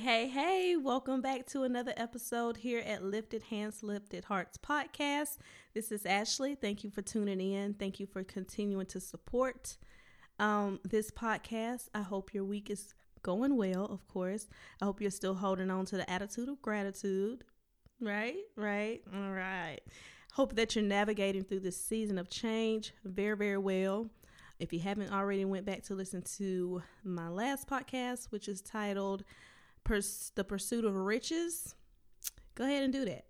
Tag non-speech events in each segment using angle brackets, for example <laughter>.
Hey, hey, welcome back to another episode here at Lifted Hands, Lifted Hearts podcast. This is Ashley. Thank you for tuning in. Thank you for continuing to support um, this podcast. I hope your week is going well, of course. I hope you're still holding on to the attitude of gratitude. Right, right, all right. Hope that you're navigating through this season of change very, very well. If you haven't already went back to listen to my last podcast, which is titled pers- the pursuit of riches, go ahead and do that.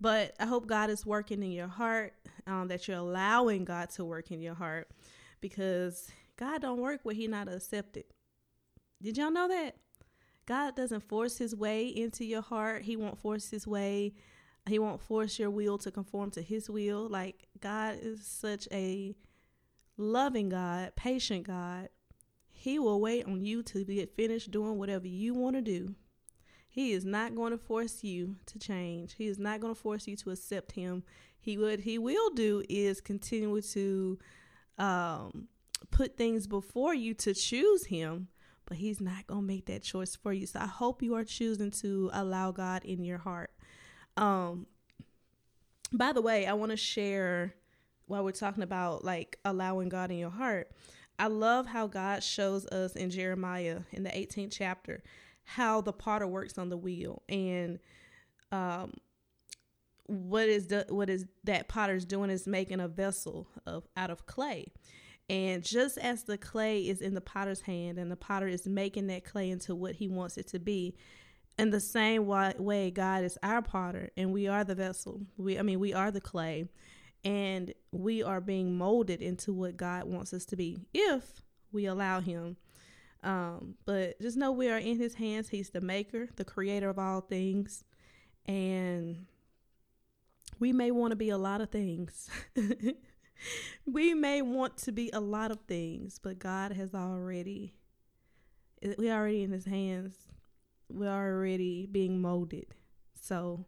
But I hope God is working in your heart, um, that you're allowing God to work in your heart, because God don't work where He not accepted. Did y'all know that? God doesn't force His way into your heart. He won't force His way. He won't force your will to conform to His will. Like God is such a loving God, patient God, he will wait on you to get finished doing whatever you want to do. He is not going to force you to change. He is not going to force you to accept him. He what he will do is continue to um, put things before you to choose him, but he's not going to make that choice for you. So I hope you are choosing to allow God in your heart. Um, by the way, I want to share while we're talking about like allowing God in your heart. I love how God shows us in Jeremiah in the 18th chapter how the potter works on the wheel and um, what is the what is that potter's doing is making a vessel of out of clay. And just as the clay is in the potter's hand and the potter is making that clay into what he wants it to be, in the same way God is our potter and we are the vessel. We I mean we are the clay and we are being molded into what God wants us to be if we allow Him. Um, but just know we are in His hands. He's the maker, the creator of all things, and we may want to be a lot of things. <laughs> we may want to be a lot of things, but God has already, we are already in His hands. We're already being molded. So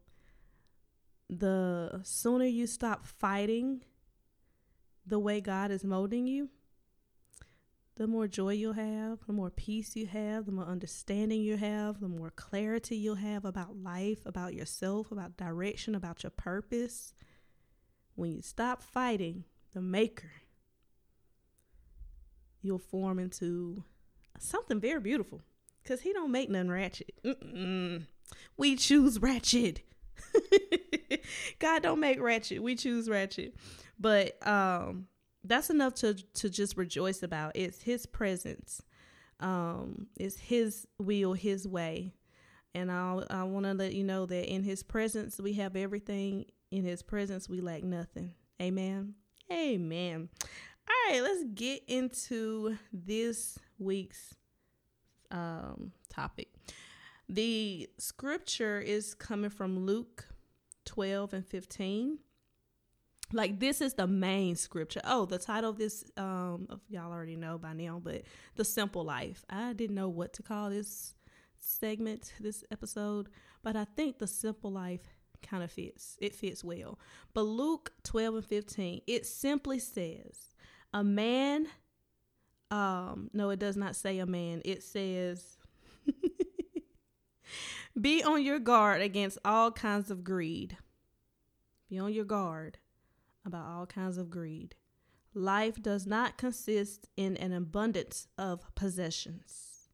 the sooner you stop fighting the way God is molding you, the more joy you'll have, the more peace you have, the more understanding you have, the more clarity you'll have about life, about yourself, about direction, about your purpose. When you stop fighting the maker, you'll form into something very beautiful because he don't make nothing ratchet. Mm-mm. We choose ratchet. <laughs> <laughs> God don't make ratchet. We choose ratchet. But um that's enough to to just rejoice about. It's his presence. Um it's his will, his way. And I I want to let you know that in his presence we have everything. In his presence we lack nothing. Amen. Amen. All right, let's get into this week's um topic. The scripture is coming from Luke 12 and 15. Like this is the main scripture. Oh, the title of this um y'all already know by now, but The Simple Life. I didn't know what to call this segment, this episode, but I think The Simple Life kind of fits. It fits well. But Luke 12 and 15, it simply says, a man um no, it does not say a man. It says <laughs> Be on your guard against all kinds of greed. Be on your guard about all kinds of greed. Life does not consist in an abundance of possessions.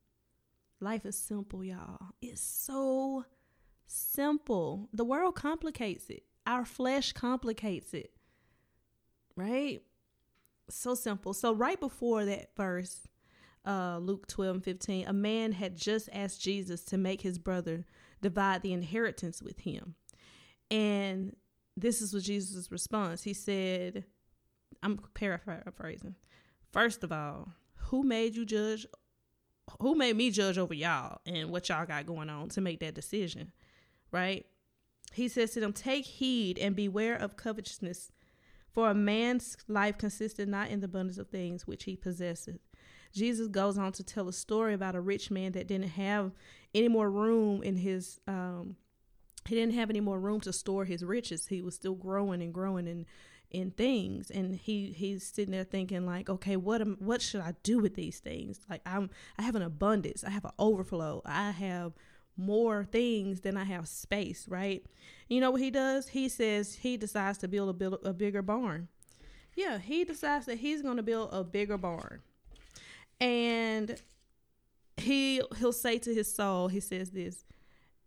Life is simple, y'all. It's so simple. The world complicates it, our flesh complicates it, right? So simple. So, right before that verse, uh, Luke 12 and 15, a man had just asked Jesus to make his brother divide the inheritance with him. And this is what Jesus' response. He said, I'm paraphrasing. First of all, who made you judge? Who made me judge over y'all and what y'all got going on to make that decision? Right? He says to them, Take heed and beware of covetousness, for a man's life consisted not in the abundance of things which he possesseth. Jesus goes on to tell a story about a rich man that didn't have any more room in his um he didn't have any more room to store his riches. He was still growing and growing in in things and he he's sitting there thinking like okay what am what should i do with these things like i'm i have an abundance i have an overflow i have more things than I have space, right? You know what he does? He says he decides to build a, build a bigger barn. Yeah, he decides that he's going to build a bigger barn. And he he'll say to his soul, he says this,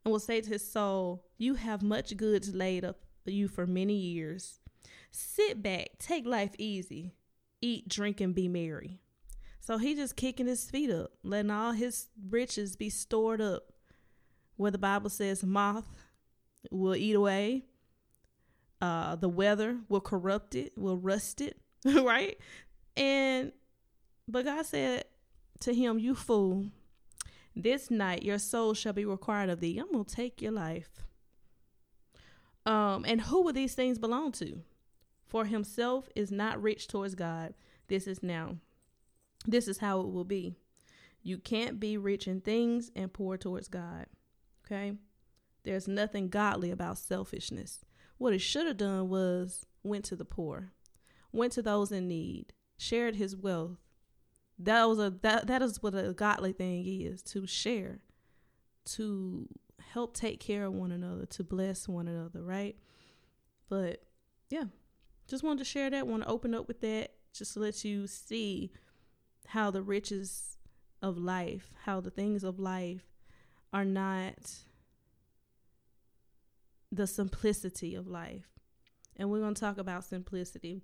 and will say to his soul, "You have much goods laid up you for many years. Sit back, take life easy, eat, drink, and be merry." So he just kicking his feet up, letting all his riches be stored up, where the Bible says moth will eat away, uh, the weather will corrupt it, will rust it, <laughs> right? And but God said to him, "You fool." This night your soul shall be required of thee. I'm gonna take your life. Um, and who will these things belong to? For himself is not rich towards God. This is now. This is how it will be. You can't be rich in things and poor towards God. Okay? There's nothing godly about selfishness. What it should have done was went to the poor, went to those in need, shared his wealth, that was a that that is what a godly thing is to share to help take care of one another to bless one another right? But yeah just wanted to share that want to open up with that just to let you see how the riches of life how the things of life are not the simplicity of life. And we're going to talk about simplicity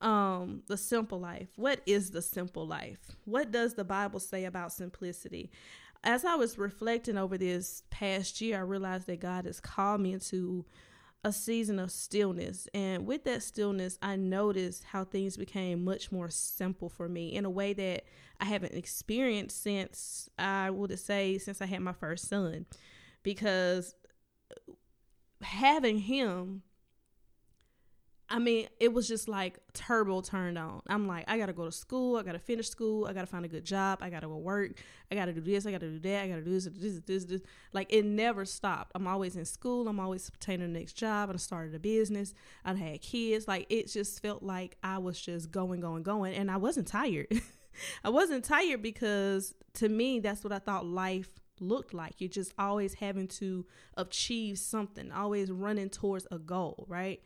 um the simple life. What is the simple life? What does the bible say about simplicity? As i was reflecting over this past year i realized that god has called me into a season of stillness. And with that stillness i noticed how things became much more simple for me in a way that i haven't experienced since i would say since i had my first son. Because having him I mean, it was just like turbo turned on. I'm like, I gotta go to school. I gotta finish school. I gotta find a good job. I gotta go work. I gotta do this. I gotta do that. I gotta do this, this, this, this. Like it never stopped. I'm always in school. I'm always obtaining the next job. I started a business. I had kids. Like it just felt like I was just going, going, going, and I wasn't tired. <laughs> I wasn't tired because to me, that's what I thought life looked like. You're just always having to achieve something, always running towards a goal, right?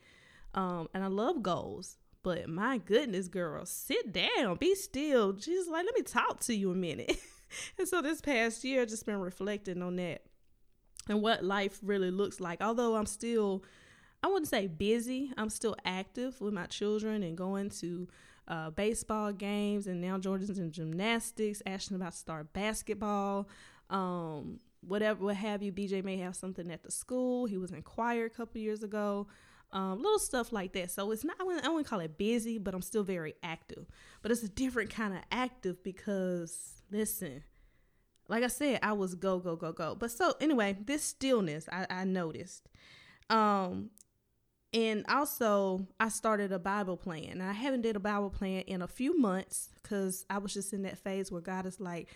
Um, and I love goals. But my goodness, girl, sit down, be still. She's like, let me talk to you a minute. <laughs> and so this past year, I've just been reflecting on that and what life really looks like. Although I'm still, I wouldn't say busy, I'm still active with my children and going to uh, baseball games. And now Jordan's in gymnastics. Ashton about to start basketball. Um, whatever, what have you. BJ may have something at the school. He was in choir a couple years ago um, little stuff like that. So it's not, I wouldn't, I wouldn't call it busy, but I'm still very active. But it's a different kind of active because, listen, like I said, I was go, go, go, go. But so anyway, this stillness I, I noticed. Um, and also I started a Bible plan. I haven't did a Bible plan in a few months because I was just in that phase where God is like,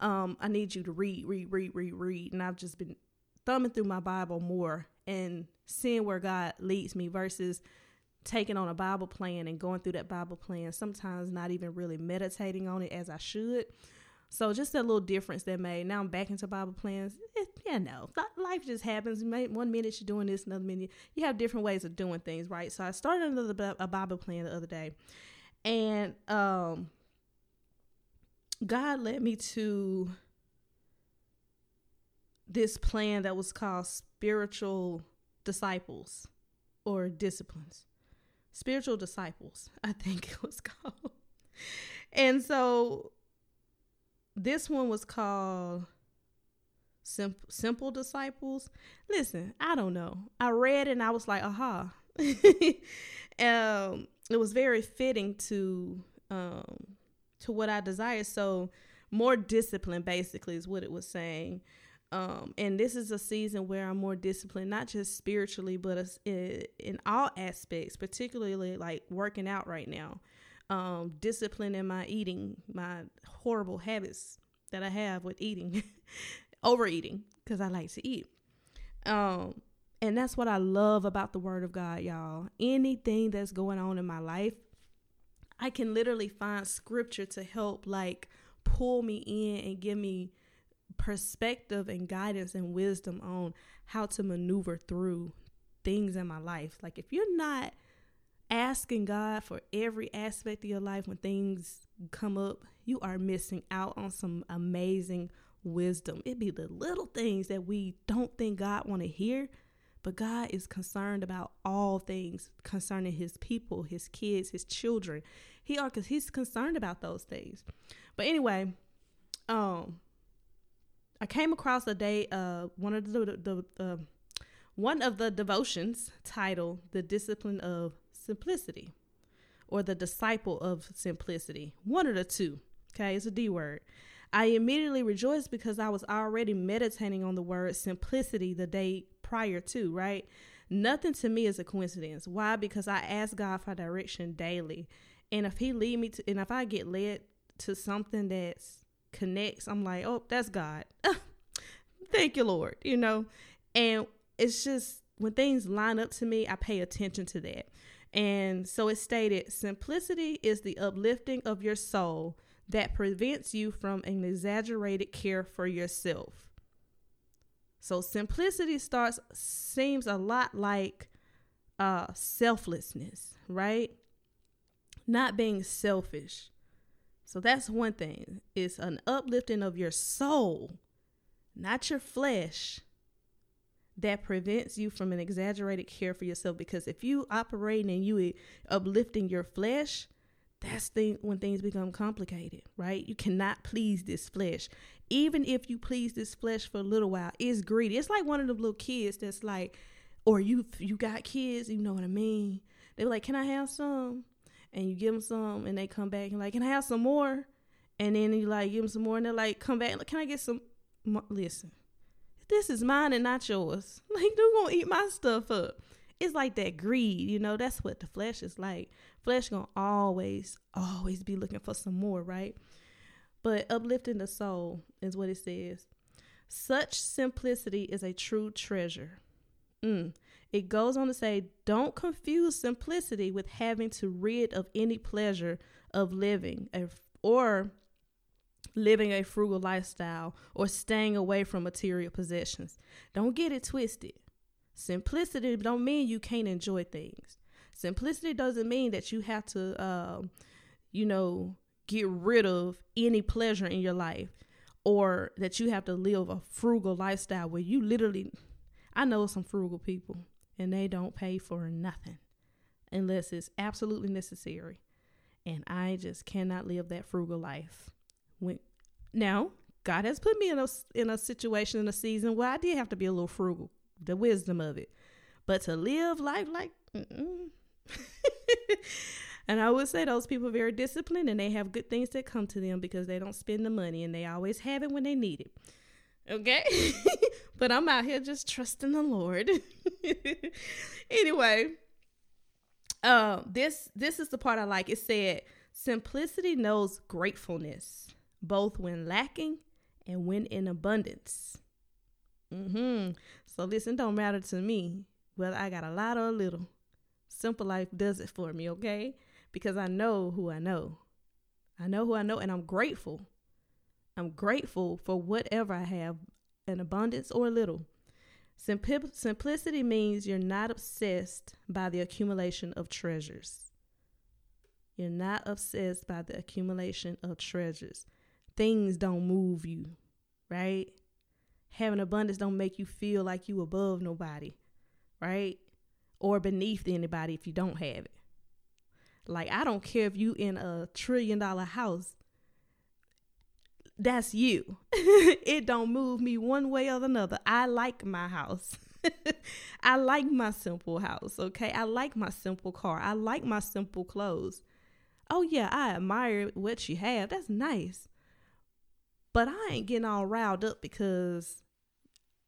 um, I need you to read, read, read, read, read. And I've just been thumbing through my Bible more and seeing where God leads me versus taking on a Bible plan and going through that Bible plan, sometimes not even really meditating on it as I should. So just that little difference that made. Now I'm back into Bible plans. It, yeah, no, life just happens. One minute you're doing this, another minute you have different ways of doing things, right? So I started another a Bible plan the other day, and um, God led me to this plan that was called spiritual disciples or disciplines. Spiritual disciples, I think it was <laughs> called. And so this one was called Simple, Simple Disciples. Listen, I don't know. I read and I was like, aha. <laughs> um, it was very fitting to um, to what I desired. So more discipline basically is what it was saying. Um, and this is a season where I'm more disciplined, not just spiritually, but in all aspects, particularly like working out right now. Um, discipline in my eating, my horrible habits that I have with eating, <laughs> overeating, because I like to eat. Um, and that's what I love about the Word of God, y'all. Anything that's going on in my life, I can literally find scripture to help, like, pull me in and give me perspective and guidance and wisdom on how to maneuver through things in my life. Like if you're not asking God for every aspect of your life when things come up, you are missing out on some amazing wisdom. It be the little things that we don't think God want to hear, but God is concerned about all things concerning his people, his kids, his children. He are cuz he's concerned about those things. But anyway, um I came across a day uh one of the the, uh, one of the devotions titled The Discipline of Simplicity or The Disciple of Simplicity. One of the two. Okay, it's a D word. I immediately rejoiced because I was already meditating on the word simplicity the day prior to, right? Nothing to me is a coincidence. Why? Because I ask God for direction daily. And if he lead me to and if I get led to something that connects, I'm like, "Oh, that's God." <laughs> Thank you, Lord, you know? And it's just when things line up to me, I pay attention to that. And so it stated simplicity is the uplifting of your soul that prevents you from an exaggerated care for yourself. So simplicity starts seems a lot like uh selflessness, right? Not being selfish. So that's one thing. It's an uplifting of your soul, not your flesh, that prevents you from an exaggerated care for yourself. Because if you operating and you uplifting your flesh, that's the when things become complicated, right? You cannot please this flesh. Even if you please this flesh for a little while, it's greedy. It's like one of the little kids that's like, or you you got kids, you know what I mean? They're like, "Can I have some?" And you give them some, and they come back and like, "Can I have some more?" And then you like give them some more, and they're like, "Come back, like, can I get some?" Listen, this is mine and not yours. <laughs> Like, they're gonna eat my stuff up it's like that greed, you know, that's what the flesh is like. Flesh gonna always, always be looking for some more, right? But uplifting the soul is what it says. Such simplicity is a true treasure. Mm. It goes on to say, don't confuse simplicity with having to rid of any pleasure of living or living a frugal lifestyle or staying away from material possessions. Don't get it twisted. Simplicity don't mean you can't enjoy things. Simplicity doesn't mean that you have to, um, you know, get rid of any pleasure in your life or that you have to live a frugal lifestyle where you literally, I know some frugal people and they don't pay for nothing unless it's absolutely necessary. And I just cannot live that frugal life. When now God has put me in a in a situation in a season where I did have to be a little frugal the wisdom of it. But to live life like, <laughs> and I would say those people are very disciplined and they have good things that come to them because they don't spend the money and they always have it when they need it. Okay. <laughs> but I'm out here just trusting the Lord. <laughs> anyway, uh, this this is the part I like. It said simplicity knows gratefulness, both when lacking and when in abundance. Mm-hmm. So listen, don't matter to me whether I got a lot or a little. Simple life does it for me, okay? Because I know who I know. I know who I know, and I'm grateful. I'm grateful for whatever I have, in abundance or little. Simpl- simplicity means you're not obsessed by the accumulation of treasures. You're not obsessed by the accumulation of treasures. Things don't move you, right? having abundance don't make you feel like you above nobody, right? Or beneath anybody if you don't have it. Like I don't care if you in a trillion dollar house. That's you. <laughs> it don't move me one way or another. I like my house. <laughs> I like my simple house, okay? I like my simple car. I like my simple clothes. Oh yeah, I admire what you have. That's nice. But I ain't getting all riled up because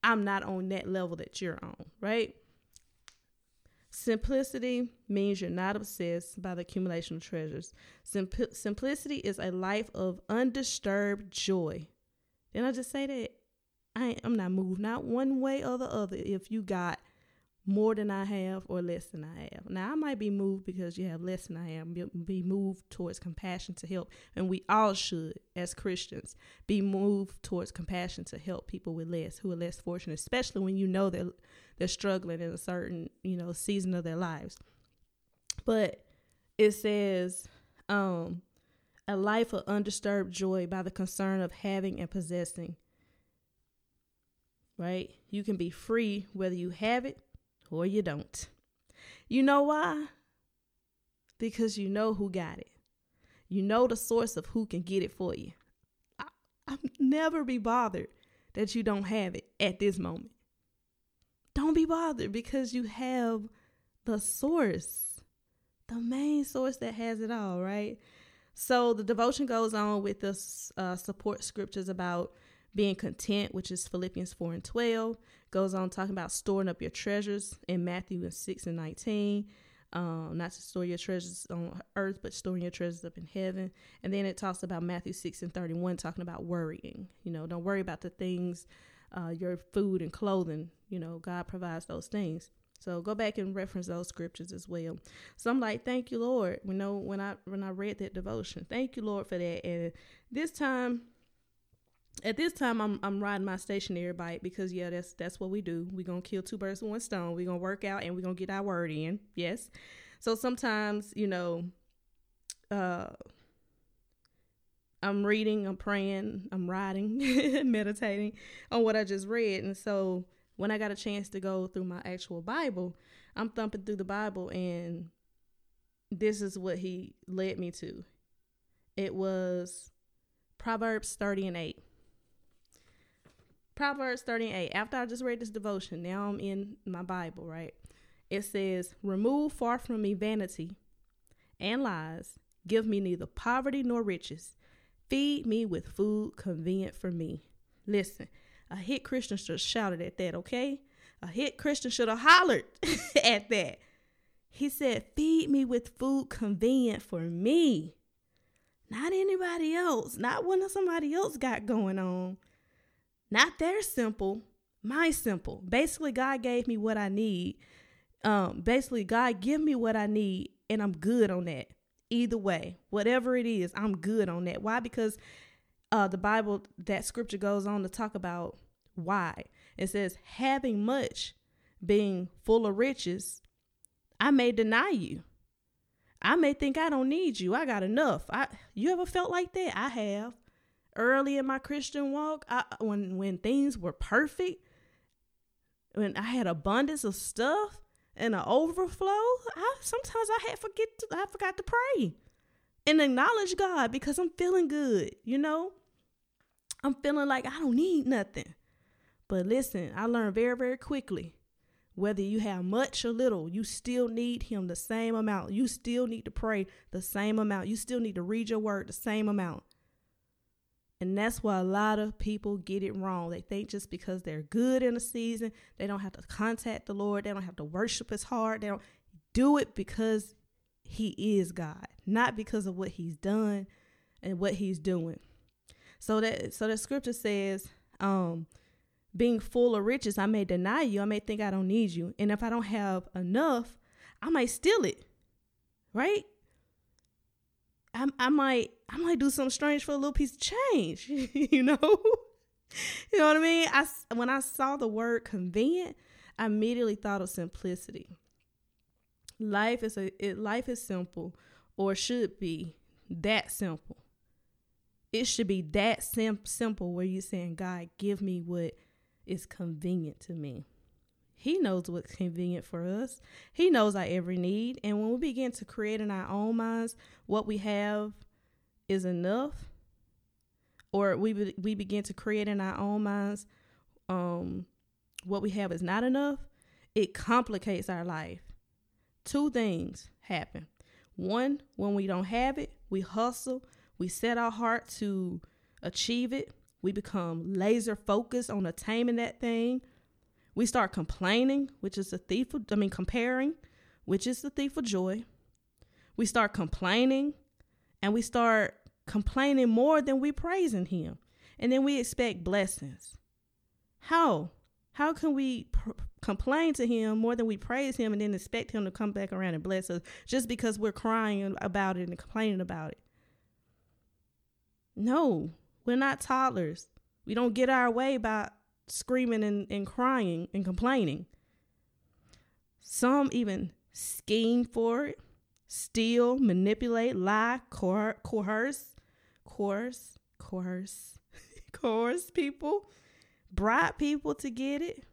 I'm not on that level that you're on, right? Simplicity means you're not obsessed by the accumulation of treasures. Simp- simplicity is a life of undisturbed joy. Didn't I just say that? I am not moved, not one way or the other. If you got more than I have or less than I have. Now, I might be moved because you have less than I have, be moved towards compassion to help. And we all should, as Christians, be moved towards compassion to help people with less, who are less fortunate, especially when you know they're, they're struggling in a certain, you know, season of their lives. But it says, um, a life of undisturbed joy by the concern of having and possessing. Right? You can be free whether you have it or you don't. You know why? Because you know who got it. You know the source of who can get it for you. I, I'll never be bothered that you don't have it at this moment. Don't be bothered because you have the source, the main source that has it all, right? So the devotion goes on with the uh, support scriptures about being content, which is Philippians 4 and 12. Goes on talking about storing up your treasures in Matthew 6 and 19. Um, not to store your treasures on earth, but storing your treasures up in heaven. And then it talks about Matthew 6 and 31, talking about worrying. You know, don't worry about the things, uh, your food and clothing. You know, God provides those things. So go back and reference those scriptures as well. So I'm like, thank you, Lord. You know, when I when I read that devotion, thank you, Lord, for that. And this time, at this time, I'm I'm riding my stationary bike because yeah, that's that's what we do. We're gonna kill two birds with one stone. We're gonna work out and we're gonna get our word in. Yes. So sometimes, you know, uh I'm reading, I'm praying, I'm writing, <laughs> meditating on what I just read. And so when I got a chance to go through my actual Bible, I'm thumping through the Bible and this is what he led me to. It was Proverbs 30 and 8. Proverbs 30 and 8. After I just read this devotion, now I'm in my Bible, right? It says, Remove far from me vanity and lies. Give me neither poverty nor riches. Feed me with food convenient for me. Listen, a hit Christian should have shouted at that, okay? A hit Christian should have hollered <laughs> at that. He said, Feed me with food convenient for me, not anybody else, not what somebody else got going on, not their simple, my simple. Basically, God gave me what I need. Um, basically, God give me what I need, and I'm good on that. Either way, whatever it is, I'm good on that. Why? Because uh, the Bible, that scripture goes on to talk about why. It says, having much, being full of riches, I may deny you. I may think I don't need you. I got enough. I you ever felt like that? I have. Early in my Christian walk, I, when when things were perfect, when I had abundance of stuff and an overflow, I sometimes I had forget to, I forgot to pray and acknowledge God because I'm feeling good, you know? I'm feeling like I don't need nothing. But listen, I learned very, very quickly whether you have much or little, you still need Him the same amount. You still need to pray the same amount. You still need to read your word the same amount. And that's why a lot of people get it wrong. They think just because they're good in a season, they don't have to contact the Lord, they don't have to worship as hard. They don't do it because He is God, not because of what He's done and what He's doing. So that so the scripture says, um, being full of riches, I may deny you. I may think I don't need you. And if I don't have enough, I might steal it. Right? I, I might I might do something strange for a little piece of change, <laughs> you know? <laughs> you know what I mean? I when I saw the word convenient, I immediately thought of simplicity. Life is a it, life is simple or should be that simple it should be that sim- simple where you're saying, God, give me what is convenient to me. He knows what's convenient for us. He knows our every need. And when we begin to create in our own minds what we have is enough, or we be, we begin to create in our own minds um, what we have is not enough, it complicates our life. Two things happen. One, when we don't have it, we hustle, we set our heart to achieve it. We become laser focused on attaining that thing. We start complaining, which is the thief of, I mean, comparing, which is the thief of joy. We start complaining and we start complaining more than we praising him. And then we expect blessings. How? How can we pr- complain to him more than we praise him and then expect him to come back around and bless us just because we're crying about it and complaining about it? No, we're not toddlers. We don't get our way by screaming and, and crying and complaining. Some even scheme for it, steal, manipulate, lie, coer- coerce, coerce, coerce, <laughs> coerce people, bribe people to get it.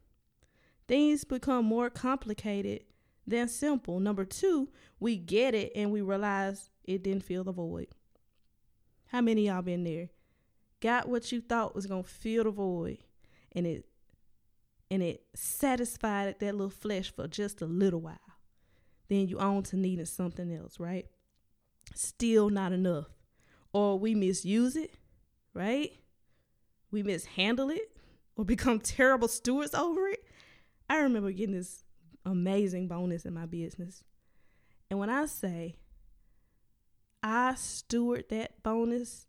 Things become more complicated than simple. Number two, we get it and we realize it didn't fill the void. How many y'all been there? Got what you thought was gonna fill the void, and it and it satisfied that little flesh for just a little while. Then you on to needing something else, right? Still not enough. Or we misuse it, right? We mishandle it or <laughs> become terrible stewards over it. I remember getting this amazing bonus in my business. And when I say I steward that bonus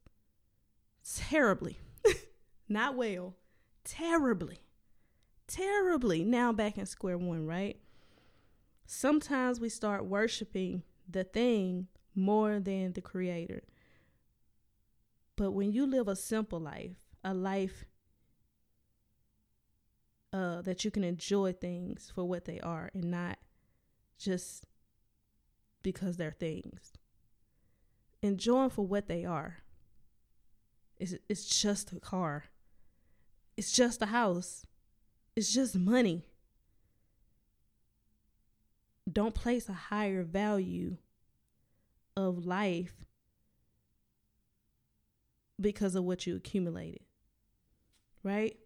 terribly, <laughs> not well, terribly terribly. Now back in square one, right? Sometimes we start worshiping the thing more than the creator. But when you live a simple life, a life uh, that you can enjoy things for what they are and not just because they're things. Enjoy them for what they are. It's, it's just a car. It's just a house. It's just money. Don't place a higher value of life because of what you accumulated. Right?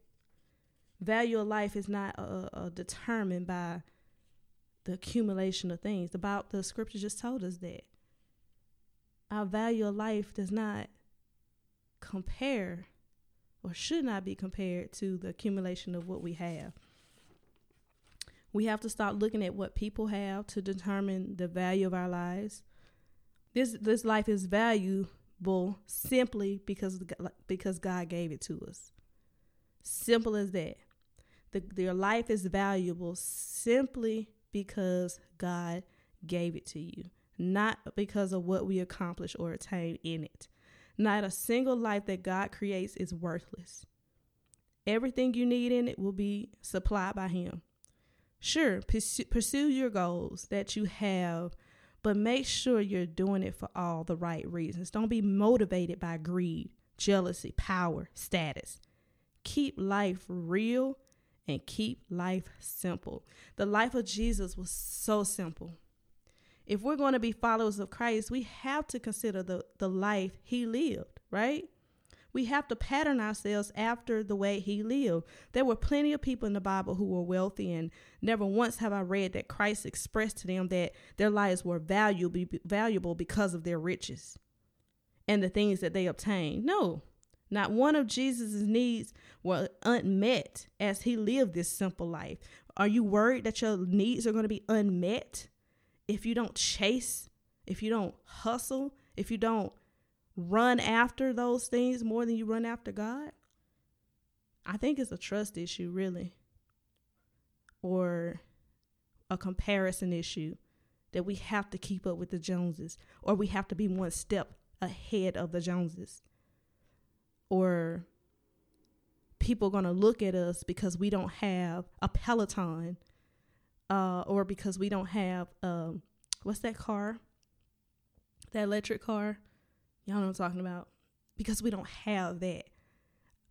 Value of life is not uh, uh, determined by the accumulation of things. About the scripture just told us that our value of life does not compare or should not be compared to the accumulation of what we have. We have to stop looking at what people have to determine the value of our lives. This this life is valuable simply because because God gave it to us. Simple as that. The, life is valuable simply because God gave it to you, not because of what we accomplish or attain in it. Not a single life that God creates is worthless. Everything you need in it will be supplied by Him. Sure, pursue, your goals that you have, but make sure you're doing it for all the right reasons. Don't be motivated by greed, jealousy, power, status. Keep life real and keep life simple. The life of Jesus was so simple if we're going to be followers of Christ, we have to consider the, the life he lived, right? We have to pattern ourselves after the way he lived. There were plenty of people in the Bible who were wealthy, and never once have I read that Christ expressed to them that their lives were valuable, valuable because of their riches and the things that they obtained. No, not one of Jesus' needs were unmet as he lived this simple life. Are you worried that your needs are going to be unmet if you don't chase, if you don't hustle, if you don't run after those things more than you run after God, I think it's a trust issue, really, or a comparison issue that we have to keep up with the Joneses, or we have to be one step ahead of the Joneses, or people going to look at us because we don't have a Peloton uh, or because we don't have um, what's that car? That electric car. Y'all know what I'm talking about. Because we don't have that,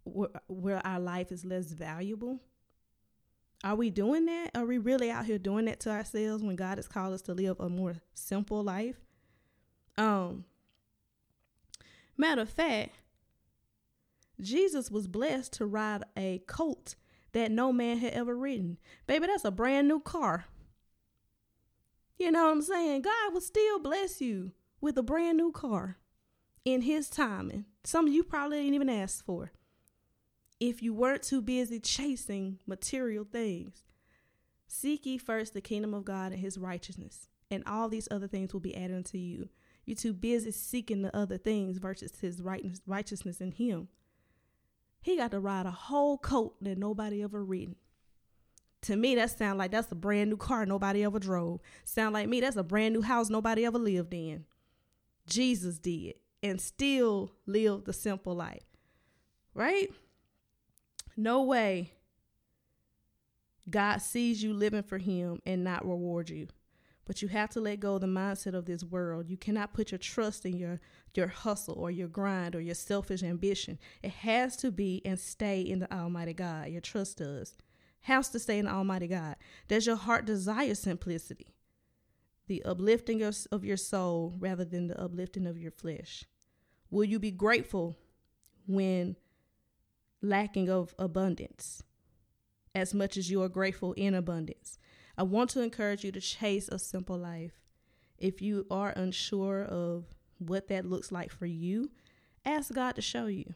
where, where our life is less valuable. Are we doing that? Are we really out here doing that to ourselves when God has called us to live a more simple life? Um, matter of fact, Jesus was blessed to ride a colt that no man had ever ridden. Baby, that's a brand new car. You know what I'm saying? God will still bless you with a brand new car in his timing. Some of you probably didn't even ask for. If you weren't too busy chasing material things, seek ye first the kingdom of God and his righteousness, and all these other things will be added unto you. You're too busy seeking the other things versus his righteousness in him. He got to ride a whole coat that nobody ever ridden. To me, that sound like that's a brand new car nobody ever drove. Sound like me, that's a brand new house nobody ever lived in. Jesus did and still lived the simple life. Right? No way God sees you living for him and not reward you. But you have to let go of the mindset of this world. You cannot put your trust in your your hustle or your grind or your selfish ambition. It has to be and stay in the Almighty God. Your trust does. Has to stay in the Almighty God. Does your heart desire simplicity? The uplifting of, of your soul rather than the uplifting of your flesh. Will you be grateful when lacking of abundance as much as you are grateful in abundance? I want to encourage you to chase a simple life. If you are unsure of what that looks like for you, ask God to show you.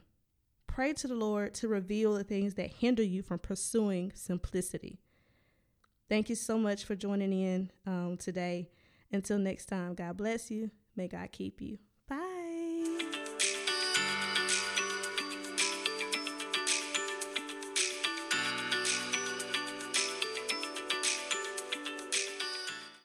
Pray to the Lord to reveal the things that hinder you from pursuing simplicity. Thank you so much for joining in um, today. Until next time, God bless you. May God keep you.